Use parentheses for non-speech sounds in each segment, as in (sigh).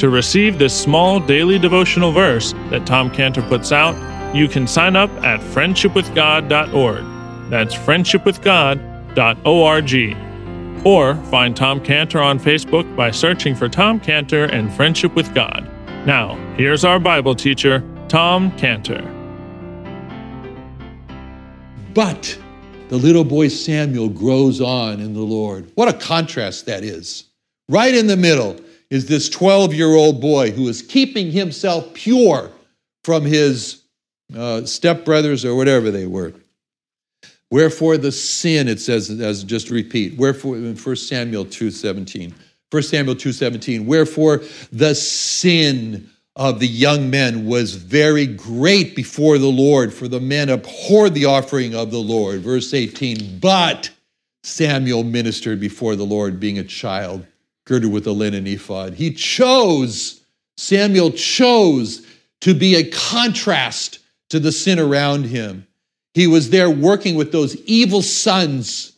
To receive this small daily devotional verse that Tom Cantor puts out, you can sign up at friendshipwithgod.org. That's friendshipwithgod.org. Or find Tom Cantor on Facebook by searching for Tom Cantor and Friendship with God. Now, here's our Bible teacher, Tom Cantor. But the little boy Samuel grows on in the Lord. What a contrast that is. Right in the middle is this 12 year old boy who is keeping himself pure from his uh, stepbrothers or whatever they were. Wherefore the sin, it says, as just repeat, wherefore in 1 Samuel 2.17, 1 Samuel 2.17, wherefore the sin of the young men was very great before the Lord, for the men abhorred the offering of the Lord. Verse 18, but Samuel ministered before the Lord, being a child, girded with a linen ephod. He chose, Samuel chose to be a contrast to the sin around him. He was there working with those evil sons.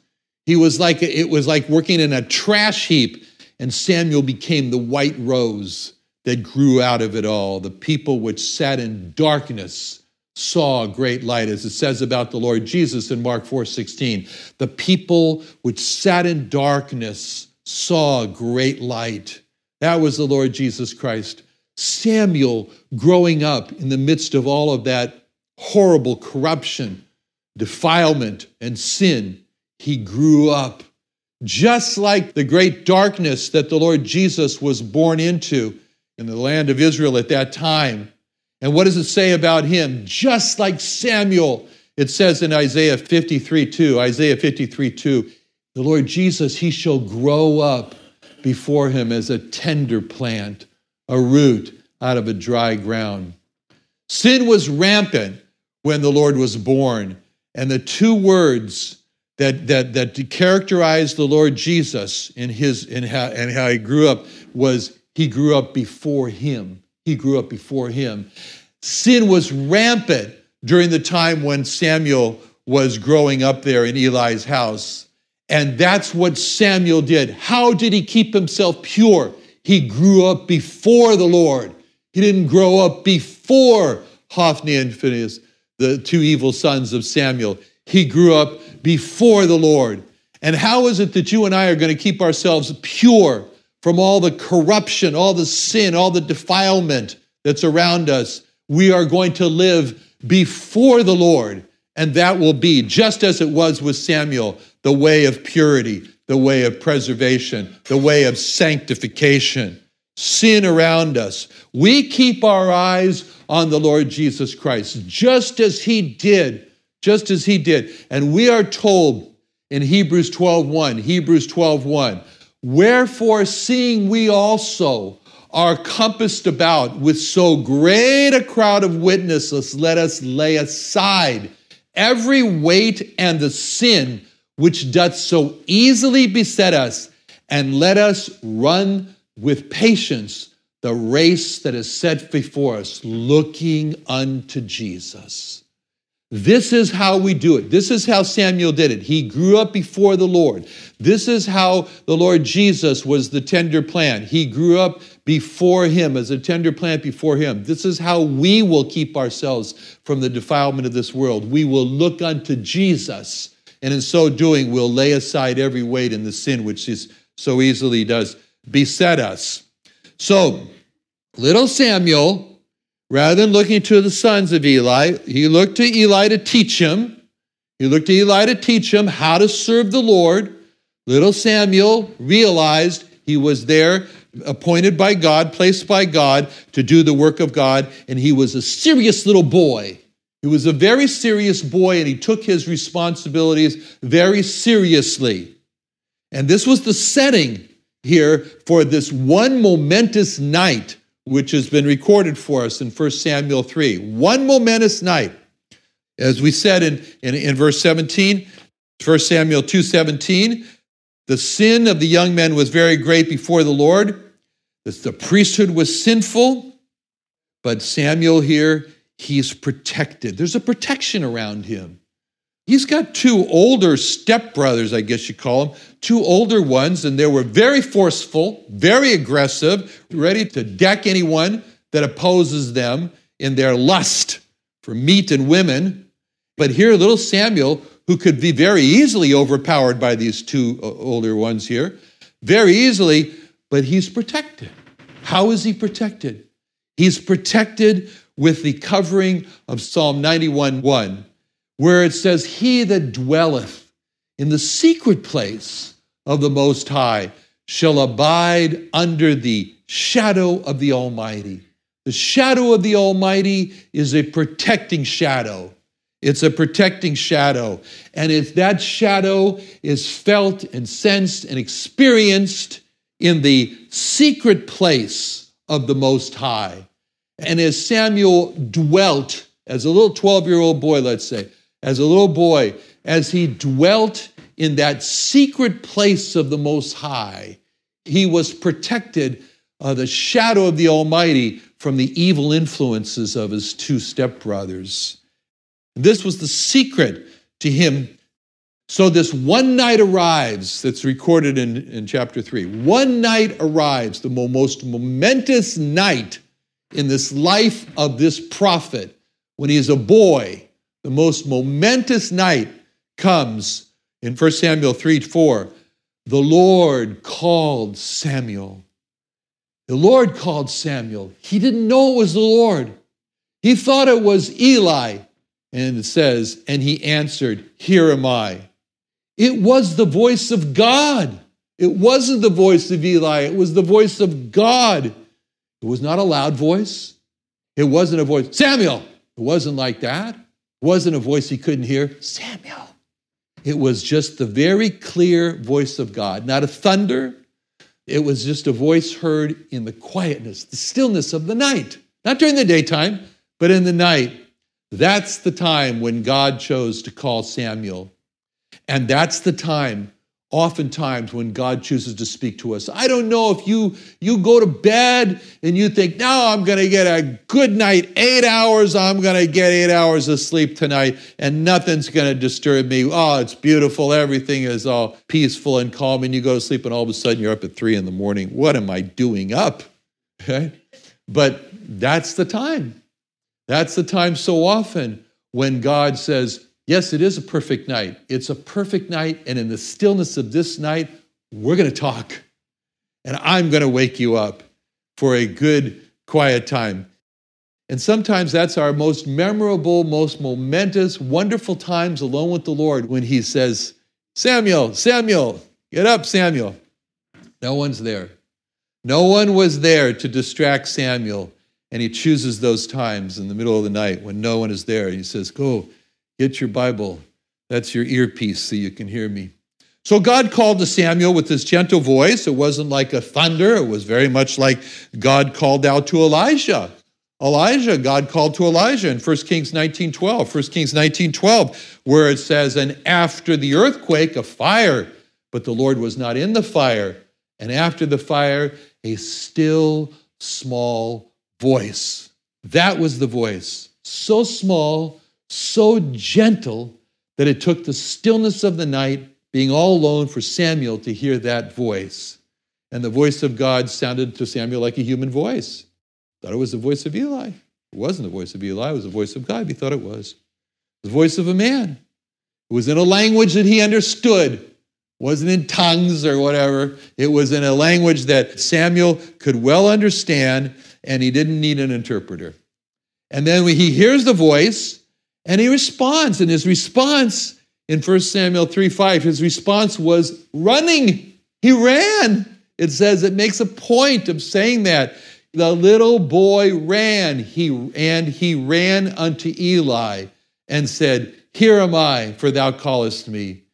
He was like, it was like working in a trash heap, and Samuel became the white rose that grew out of it all. The people which sat in darkness saw great light, as it says about the Lord Jesus in Mark 4 16. The people which sat in darkness saw a great light. That was the Lord Jesus Christ. Samuel growing up in the midst of all of that horrible corruption, defilement, and sin, he grew up just like the great darkness that the Lord Jesus was born into in the land of Israel at that time. And what does it say about him? Just like Samuel, it says in Isaiah 53 2, Isaiah 53 2, the Lord Jesus, he shall grow up before him as a tender plant, a root out of a dry ground. Sin was rampant when the Lord was born. And the two words that, that, that characterized the Lord Jesus in his in how, and how he grew up was he grew up before him. He grew up before him. Sin was rampant during the time when Samuel was growing up there in Eli's house. And that's what Samuel did. How did he keep himself pure? He grew up before the Lord. He didn't grow up before Hophni and Phinehas, the two evil sons of Samuel. He grew up before the Lord. And how is it that you and I are going to keep ourselves pure from all the corruption, all the sin, all the defilement that's around us. We are going to live before the Lord. And that will be, just as it was with Samuel, the way of purity, the way of preservation, the way of sanctification. Sin around us. We keep our eyes on the Lord Jesus Christ, just as he did, just as he did. And we are told in Hebrews 12:1, Hebrews 12:1, Wherefore, seeing we also are compassed about with so great a crowd of witnesses, let us lay aside every weight and the sin which doth so easily beset us, and let us run with patience the race that is set before us, looking unto Jesus. This is how we do it. This is how Samuel did it. He grew up before the Lord. This is how the Lord Jesus was the tender plant. He grew up before him as a tender plant before him. This is how we will keep ourselves from the defilement of this world. We will look unto Jesus, and in so doing, we'll lay aside every weight in the sin which is so easily does beset us. So, little Samuel Rather than looking to the sons of Eli, he looked to Eli to teach him. He looked to Eli to teach him how to serve the Lord. Little Samuel realized he was there, appointed by God, placed by God to do the work of God, and he was a serious little boy. He was a very serious boy, and he took his responsibilities very seriously. And this was the setting here for this one momentous night which has been recorded for us in 1 Samuel 3. One momentous night. As we said in, in, in verse 17, 1 Samuel 2:17, the sin of the young men was very great before the Lord. The priesthood was sinful, but Samuel here, he's protected. There's a protection around him. He's got two older stepbrothers, I guess you call them, two older ones, and they were very forceful, very aggressive, ready to deck anyone that opposes them in their lust for meat and women. But here, little Samuel, who could be very easily overpowered by these two uh, older ones here, very easily, but he's protected. How is he protected? He's protected with the covering of Psalm 91 1 where it says, He that dwelleth in the secret place of the Most High shall abide under the shadow of the Almighty. The shadow of the Almighty is a protecting shadow. It's a protecting shadow. And if that shadow is felt and sensed and experienced in the secret place of the Most High, and as Samuel dwelt as a little 12 year old boy, let's say, as a little boy, as he dwelt in that secret place of the Most High, he was protected uh, the shadow of the Almighty from the evil influences of his two stepbrothers. This was the secret to him. So, this one night arrives that's recorded in, in chapter 3. One night arrives, the most momentous night in this life of this prophet when he is a boy the most momentous night comes in 1 Samuel 3 4. The Lord called Samuel. The Lord called Samuel. He didn't know it was the Lord. He thought it was Eli. And it says, and he answered, Here am I. It was the voice of God. It wasn't the voice of Eli, it was the voice of God. It was not a loud voice. It wasn't a voice, Samuel. It wasn't like that It wasn't a voice he couldn't hear Samuel. It was just the very clear voice of God, not a thunder. It was just a voice heard in the quietness, the stillness of the night, not during the daytime, but in the night. That's the time when God chose to call Samuel. And that's the time oftentimes when God chooses to speak to us. I don't know if you you go to bed and you think, "Now I'm going to get a good night, 8 hours, I'm going to get 8 hours of sleep tonight and nothing's going to disturb me. Oh, it's beautiful. Everything is all peaceful and calm." And you go to sleep and all of a sudden you're up at 3 in the morning. What am I doing up? (laughs) Okay? But that's the time. That's the time so often when God says, Yes, it is a perfect night. It's a perfect night. And in the stillness of this night, we're going to talk. And I'm going to wake you up for a good, quiet time. And sometimes that's our most memorable, most momentous, wonderful times alone with the Lord when He says, Samuel, Samuel, get up, Samuel. No one's there. No one was there to distract Samuel. And He chooses those times in the middle of the night when no one is there. He says, Go Get your Bible. That's your earpiece so you can hear me. So God called to Samuel with this gentle voice. It wasn't like a thunder, it was very much like God called out to Elijah. Elijah, God called to Elijah in 1 Kings 19 12. 1 Kings 19 12, where it says, And after the earthquake, a fire, but the Lord was not in the fire. And after the fire, a still small voice. That was the voice. So small, so gentle that it took the stillness of the night, being all alone, for Samuel to hear that voice. And the voice of God sounded to Samuel like a human voice. Thought it was the voice of Eli. It wasn't the voice of Eli, it was the voice of God. He thought it was. The voice of a man. It was in a language that he understood. It wasn't in tongues or whatever. It was in a language that Samuel could well understand, and he didn't need an interpreter. And then when he hears the voice and he responds. And his response in 1 Samuel 3 5, his response was running. He ran. It says it makes a point of saying that. The little boy ran, he, and he ran unto Eli and said, Here am I, for thou callest me.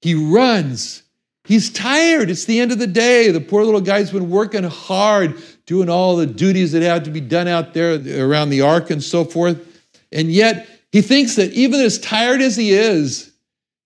He runs. He's tired. It's the end of the day. The poor little guy's been working hard, doing all the duties that have to be done out there around the ark and so forth. And yet, he thinks that even as tired as he is,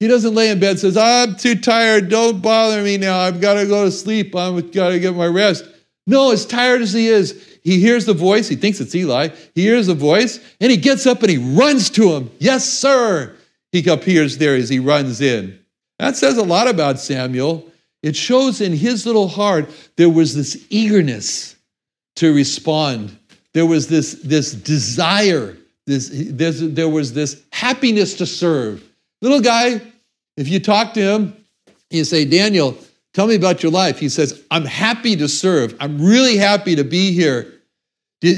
he doesn't lay in bed says, I'm too tired. Don't bother me now. I've got to go to sleep. I've got to get my rest. No, as tired as he is, he hears the voice. He thinks it's Eli. He hears the voice and he gets up and he runs to him. Yes, sir. He appears there as he runs in. That says a lot about Samuel. It shows in his little heart there was this eagerness to respond. There was this, this desire. This, there was this happiness to serve. Little guy, if you talk to him, you say, Daniel, Tell me about your life. He says, I'm happy to serve. I'm really happy to be here.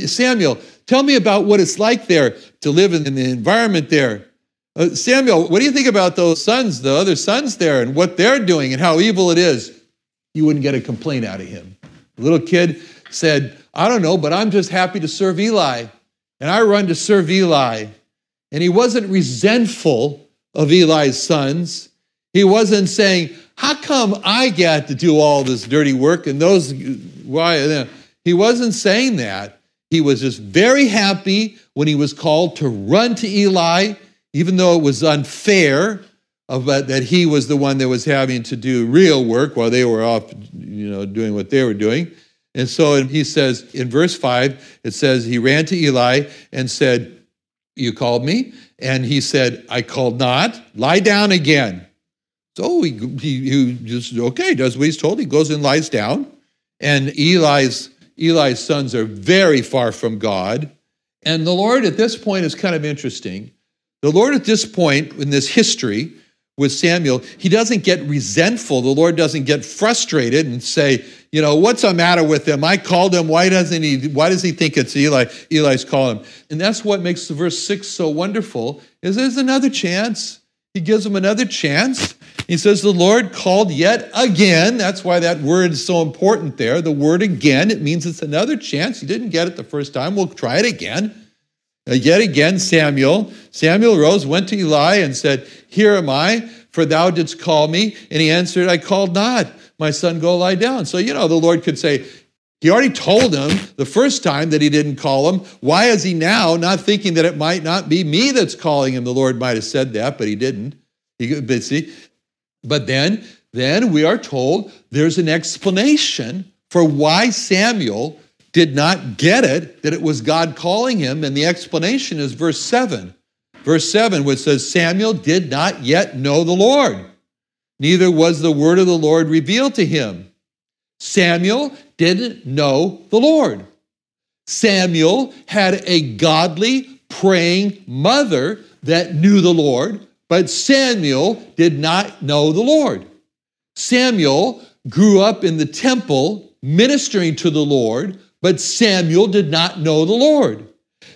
Samuel, tell me about what it's like there to live in the environment there. Uh, Samuel, what do you think about those sons, the other sons there, and what they're doing and how evil it is? You wouldn't get a complaint out of him. The little kid said, I don't know, but I'm just happy to serve Eli. And I run to serve Eli. And he wasn't resentful of Eli's sons. He wasn't saying, how come I got to do all this dirty work and those, why? He wasn't saying that. He was just very happy when he was called to run to Eli, even though it was unfair but that he was the one that was having to do real work while they were off, you know, doing what they were doing. And so he says in verse 5, it says, He ran to Eli and said, You called me? And he said, I called not. Lie down again. So he, he, he just, okay, does what he's told. He goes and lies down. And Eli's, Eli's sons are very far from God. And the Lord at this point is kind of interesting. The Lord at this point in this history with Samuel, he doesn't get resentful. The Lord doesn't get frustrated and say, you know, what's the matter with him? I called him. Why doesn't he? Why does he think it's Eli? Eli's calling him. And that's what makes the verse six so wonderful. Is there's another chance. He gives him another chance. He says, The Lord called yet again. That's why that word is so important there. The word again, it means it's another chance. You didn't get it the first time. We'll try it again. Uh, yet again, Samuel. Samuel rose, went to Eli, and said, Here am I, for thou didst call me. And he answered, I called not. My son, go lie down. So, you know, the Lord could say, he already told him the first time that he didn't call him. Why is he now not thinking that it might not be me that's calling him? The Lord might have said that, but he didn't. He, but see, but then, then we are told there's an explanation for why Samuel did not get it that it was God calling him, and the explanation is verse seven. Verse seven, which says, Samuel did not yet know the Lord, neither was the word of the Lord revealed to him. Samuel didn't know the Lord. Samuel had a godly, praying mother that knew the Lord, but Samuel did not know the Lord. Samuel grew up in the temple ministering to the Lord, but Samuel did not know the Lord.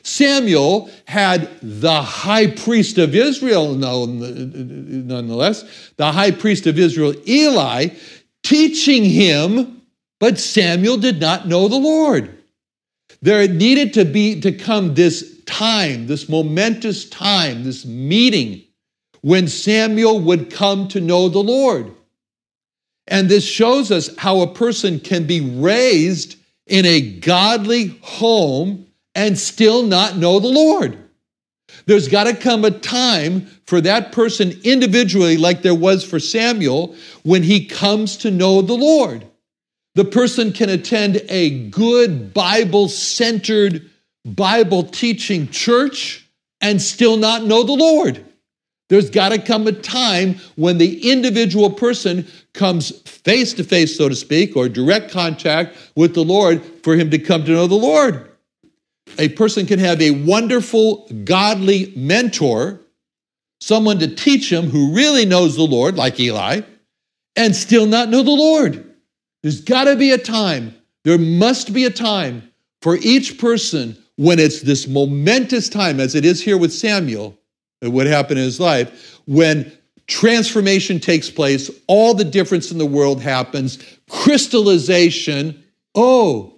Samuel had the high priest of Israel, nonetheless, the high priest of Israel, Eli, teaching him but Samuel did not know the Lord. There needed to be to come this time, this momentous time, this meeting when Samuel would come to know the Lord. And this shows us how a person can be raised in a godly home and still not know the Lord. There's got to come a time for that person individually, like there was for Samuel, when he comes to know the Lord. The person can attend a good Bible centered, Bible teaching church, and still not know the Lord. There's got to come a time when the individual person comes face to face, so to speak, or direct contact with the Lord for him to come to know the Lord. A person can have a wonderful, godly mentor, someone to teach him who really knows the Lord, like Eli, and still not know the Lord. There's got to be a time, there must be a time for each person when it's this momentous time, as it is here with Samuel, what happened in his life, when transformation takes place, all the difference in the world happens, crystallization, oh,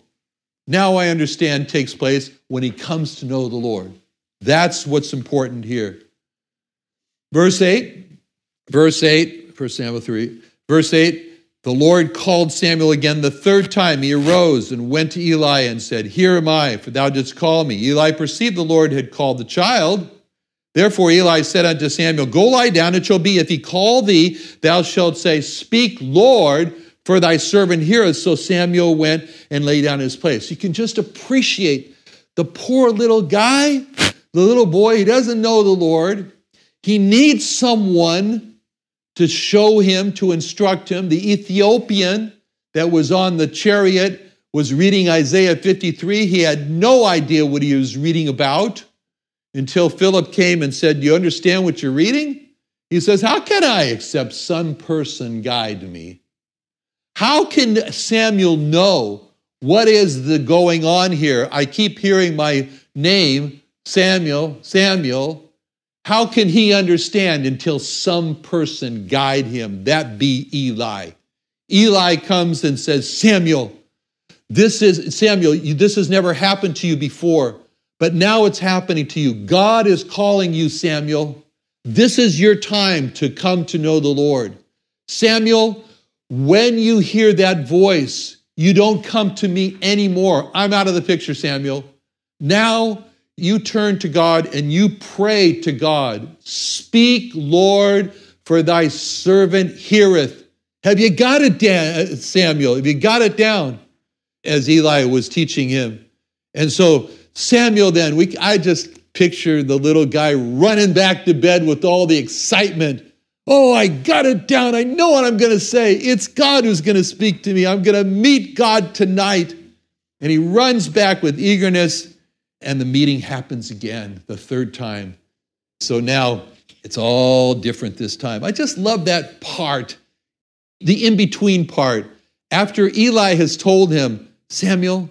now I understand, takes place when he comes to know the Lord. That's what's important here. Verse 8, verse 8, 1 Samuel 3, verse 8, the Lord called Samuel again the third time. He arose and went to Eli and said, Here am I, for thou didst call me. Eli perceived the Lord had called the child. Therefore Eli said unto Samuel, Go lie down, it shall be, if he call thee, thou shalt say, Speak, Lord, for thy servant heareth. So Samuel went and lay down his place. You can just appreciate the poor little guy, the little boy, he doesn't know the Lord. He needs someone to show him, to instruct him. The Ethiopian that was on the chariot was reading Isaiah 53. He had no idea what he was reading about until Philip came and said, Do you understand what you're reading? He says, How can I except some person guide me? How can Samuel know what is the going on here? I keep hearing my name, Samuel, Samuel. How can he understand until some person guide him? That be Eli. Eli comes and says, Samuel, this is Samuel, this has never happened to you before. But now it's happening to you. God is calling you, Samuel. This is your time to come to know the Lord. Samuel, when you hear that voice, you don't come to me anymore. I'm out of the picture, Samuel. Now you turn to God and you pray to God. Speak, Lord, for thy servant heareth. Have you got it down, Samuel? Have you got it down? As Eli was teaching him. And so Samuel, then, we, I just picture the little guy running back to bed with all the excitement. Oh, I got it down. I know what I'm going to say. It's God who's going to speak to me. I'm going to meet God tonight. And he runs back with eagerness, and the meeting happens again, the third time. So now it's all different this time. I just love that part, the in between part. After Eli has told him, Samuel,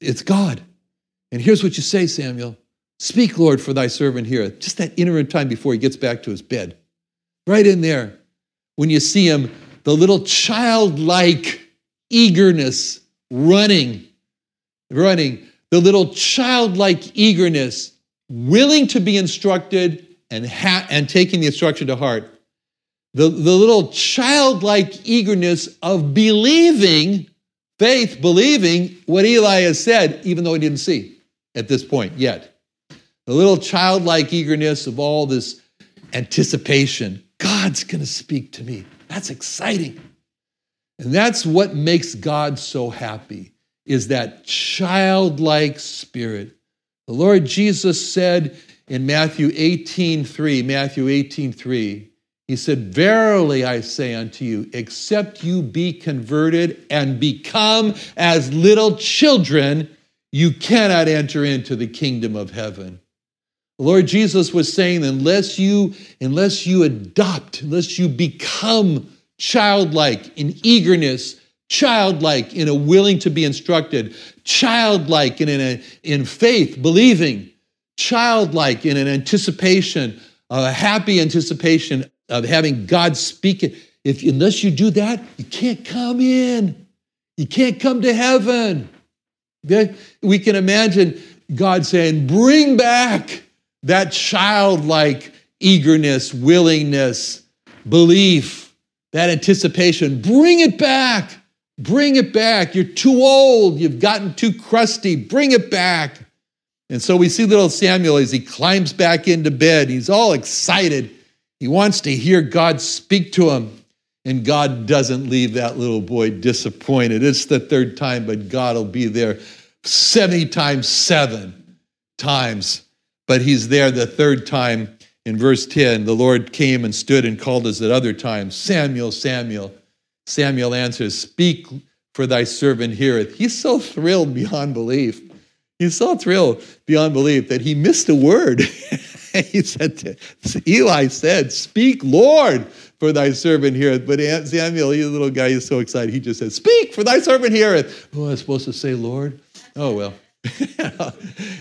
it's God. And here's what you say, Samuel Speak, Lord, for thy servant here. Just that interim time before he gets back to his bed. Right in there, when you see him, the little childlike eagerness running, running, the little childlike eagerness, willing to be instructed and, ha- and taking the instruction to heart. The, the little childlike eagerness of believing, faith, believing what Eli has said, even though he didn't see at this point yet. The little childlike eagerness of all this anticipation. God's going to speak to me. That's exciting. And that's what makes God so happy is that childlike spirit. The Lord Jesus said in Matthew 18, 3, Matthew 18, 3, he said, Verily I say unto you, except you be converted and become as little children, you cannot enter into the kingdom of heaven. The Lord Jesus was saying, unless you, unless you adopt, unless you become childlike in eagerness, childlike in a willing to be instructed, childlike in, a, in faith, believing, childlike in an anticipation, a happy anticipation of having God speak it. If unless you do that, you can't come in. You can't come to heaven. We can imagine God saying, Bring back that childlike eagerness, willingness, belief, that anticipation. Bring it back. Bring it back. You're too old. You've gotten too crusty. Bring it back. And so we see little Samuel as he climbs back into bed. He's all excited. He wants to hear God speak to him. And God doesn't leave that little boy disappointed. It's the third time, but God will be there 70 times seven times. but he's there the third time in verse 10. The Lord came and stood and called us at other times Samuel, Samuel. Samuel answers, Speak, for thy servant heareth. He's so thrilled beyond belief. He's so thrilled beyond belief that he missed a word. (laughs) he said, to, Eli said, Speak, Lord, for thy servant heareth. But Samuel, he's a little guy, he's so excited. He just said, Speak, for thy servant heareth. Oh, I was supposed to say, Lord? Oh, well. (laughs)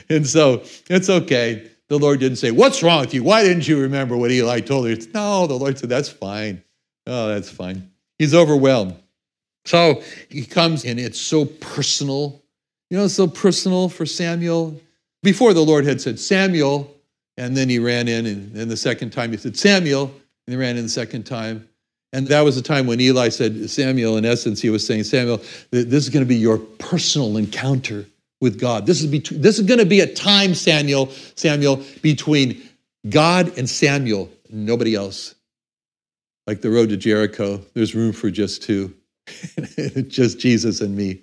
and so it's okay. The Lord didn't say, What's wrong with you? Why didn't you remember what Eli told you? No, the Lord said, That's fine. Oh, that's fine. He's overwhelmed. So he comes and it's so personal. You know, it's so personal for Samuel. Before the Lord had said, Samuel, and then he ran in, and then the second time he said, Samuel, he ran in the second time. And that was the time when Eli said, Samuel, in essence, he was saying, Samuel, this is going to be your personal encounter with God. This is, between, this is going to be a time, Samuel, Samuel, between God and Samuel, nobody else. Like the road to Jericho, there's room for just two, (laughs) just Jesus and me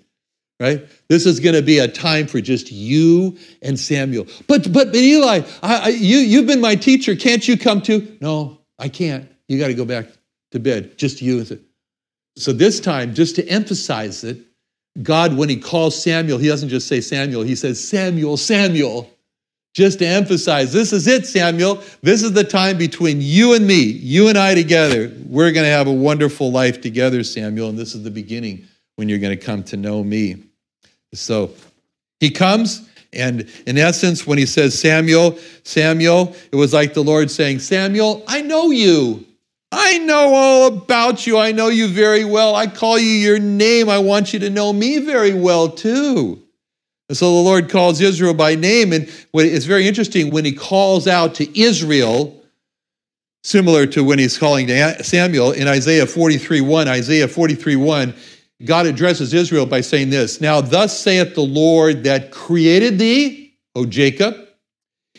right? This is going to be a time for just you and Samuel. But but, but Eli, I, I, you you've been my teacher. Can't you come too? No, I can't. You got to go back to bed. Just you. So this time, just to emphasize it, God, when He calls Samuel, He doesn't just say Samuel. He says Samuel, Samuel. Just to emphasize, this is it, Samuel. This is the time between you and me, you and I together. We're going to have a wonderful life together, Samuel, and this is the beginning when you're going to come to know me. So he comes, and in essence, when he says Samuel, Samuel, it was like the Lord saying, Samuel, I know you. I know all about you. I know you very well. I call you your name. I want you to know me very well, too. And so the Lord calls Israel by name. And it's very interesting when he calls out to Israel, similar to when he's calling to Samuel in Isaiah 43 1. Isaiah 43 1, God addresses Israel by saying this Now, thus saith the Lord that created thee, O Jacob,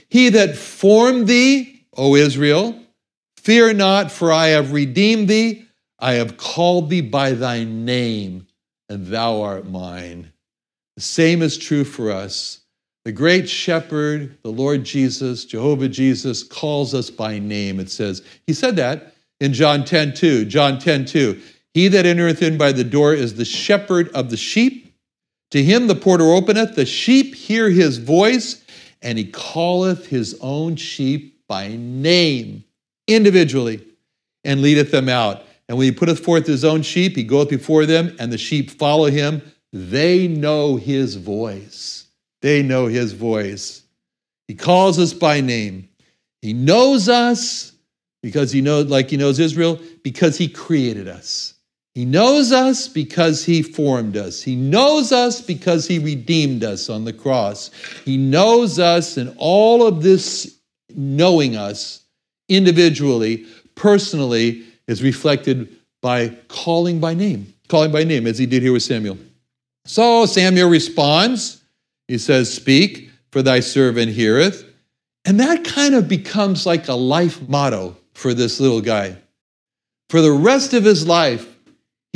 he that formed thee, O Israel, fear not, for I have redeemed thee. I have called thee by thy name, and thou art mine. The same is true for us. The great shepherd, the Lord Jesus, Jehovah Jesus, calls us by name. It says, He said that in John 10 2. John 10 2. He that entereth in by the door is the shepherd of the sheep. To him the porter openeth, the sheep hear his voice, and he calleth his own sheep by name, individually, and leadeth them out. And when he putteth forth his own sheep, he goeth before them, and the sheep follow him. They know his voice. They know his voice. He calls us by name. He knows us because he knows, like he knows Israel, because he created us. He knows us because He formed us. He knows us because He redeemed us on the cross. He knows us, and all of this knowing us individually, personally, is reflected by calling by name, calling by name, as He did here with Samuel. So Samuel responds. He says, Speak, for thy servant heareth. And that kind of becomes like a life motto for this little guy. For the rest of his life,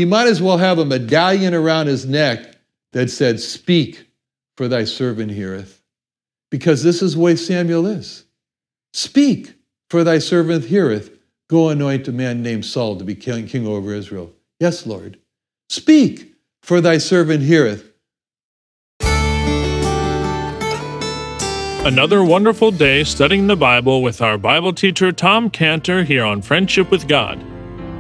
he might as well have a medallion around his neck that said, Speak, for thy servant heareth. Because this is the way Samuel is. Speak, for thy servant heareth. Go anoint a man named Saul to be king, king over Israel. Yes, Lord. Speak, for thy servant heareth. Another wonderful day studying the Bible with our Bible teacher Tom Cantor here on Friendship with God.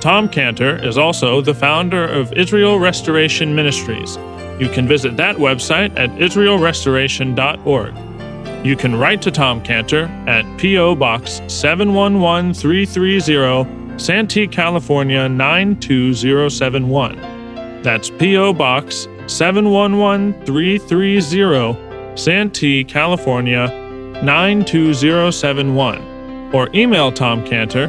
Tom Cantor is also the founder of Israel Restoration Ministries. You can visit that website at israelrestoration.org. You can write to Tom Cantor at P.O. Box 711330, Santee, California 92071. That's P.O. Box 711330, Santee, California 92071. or email Tom Cantor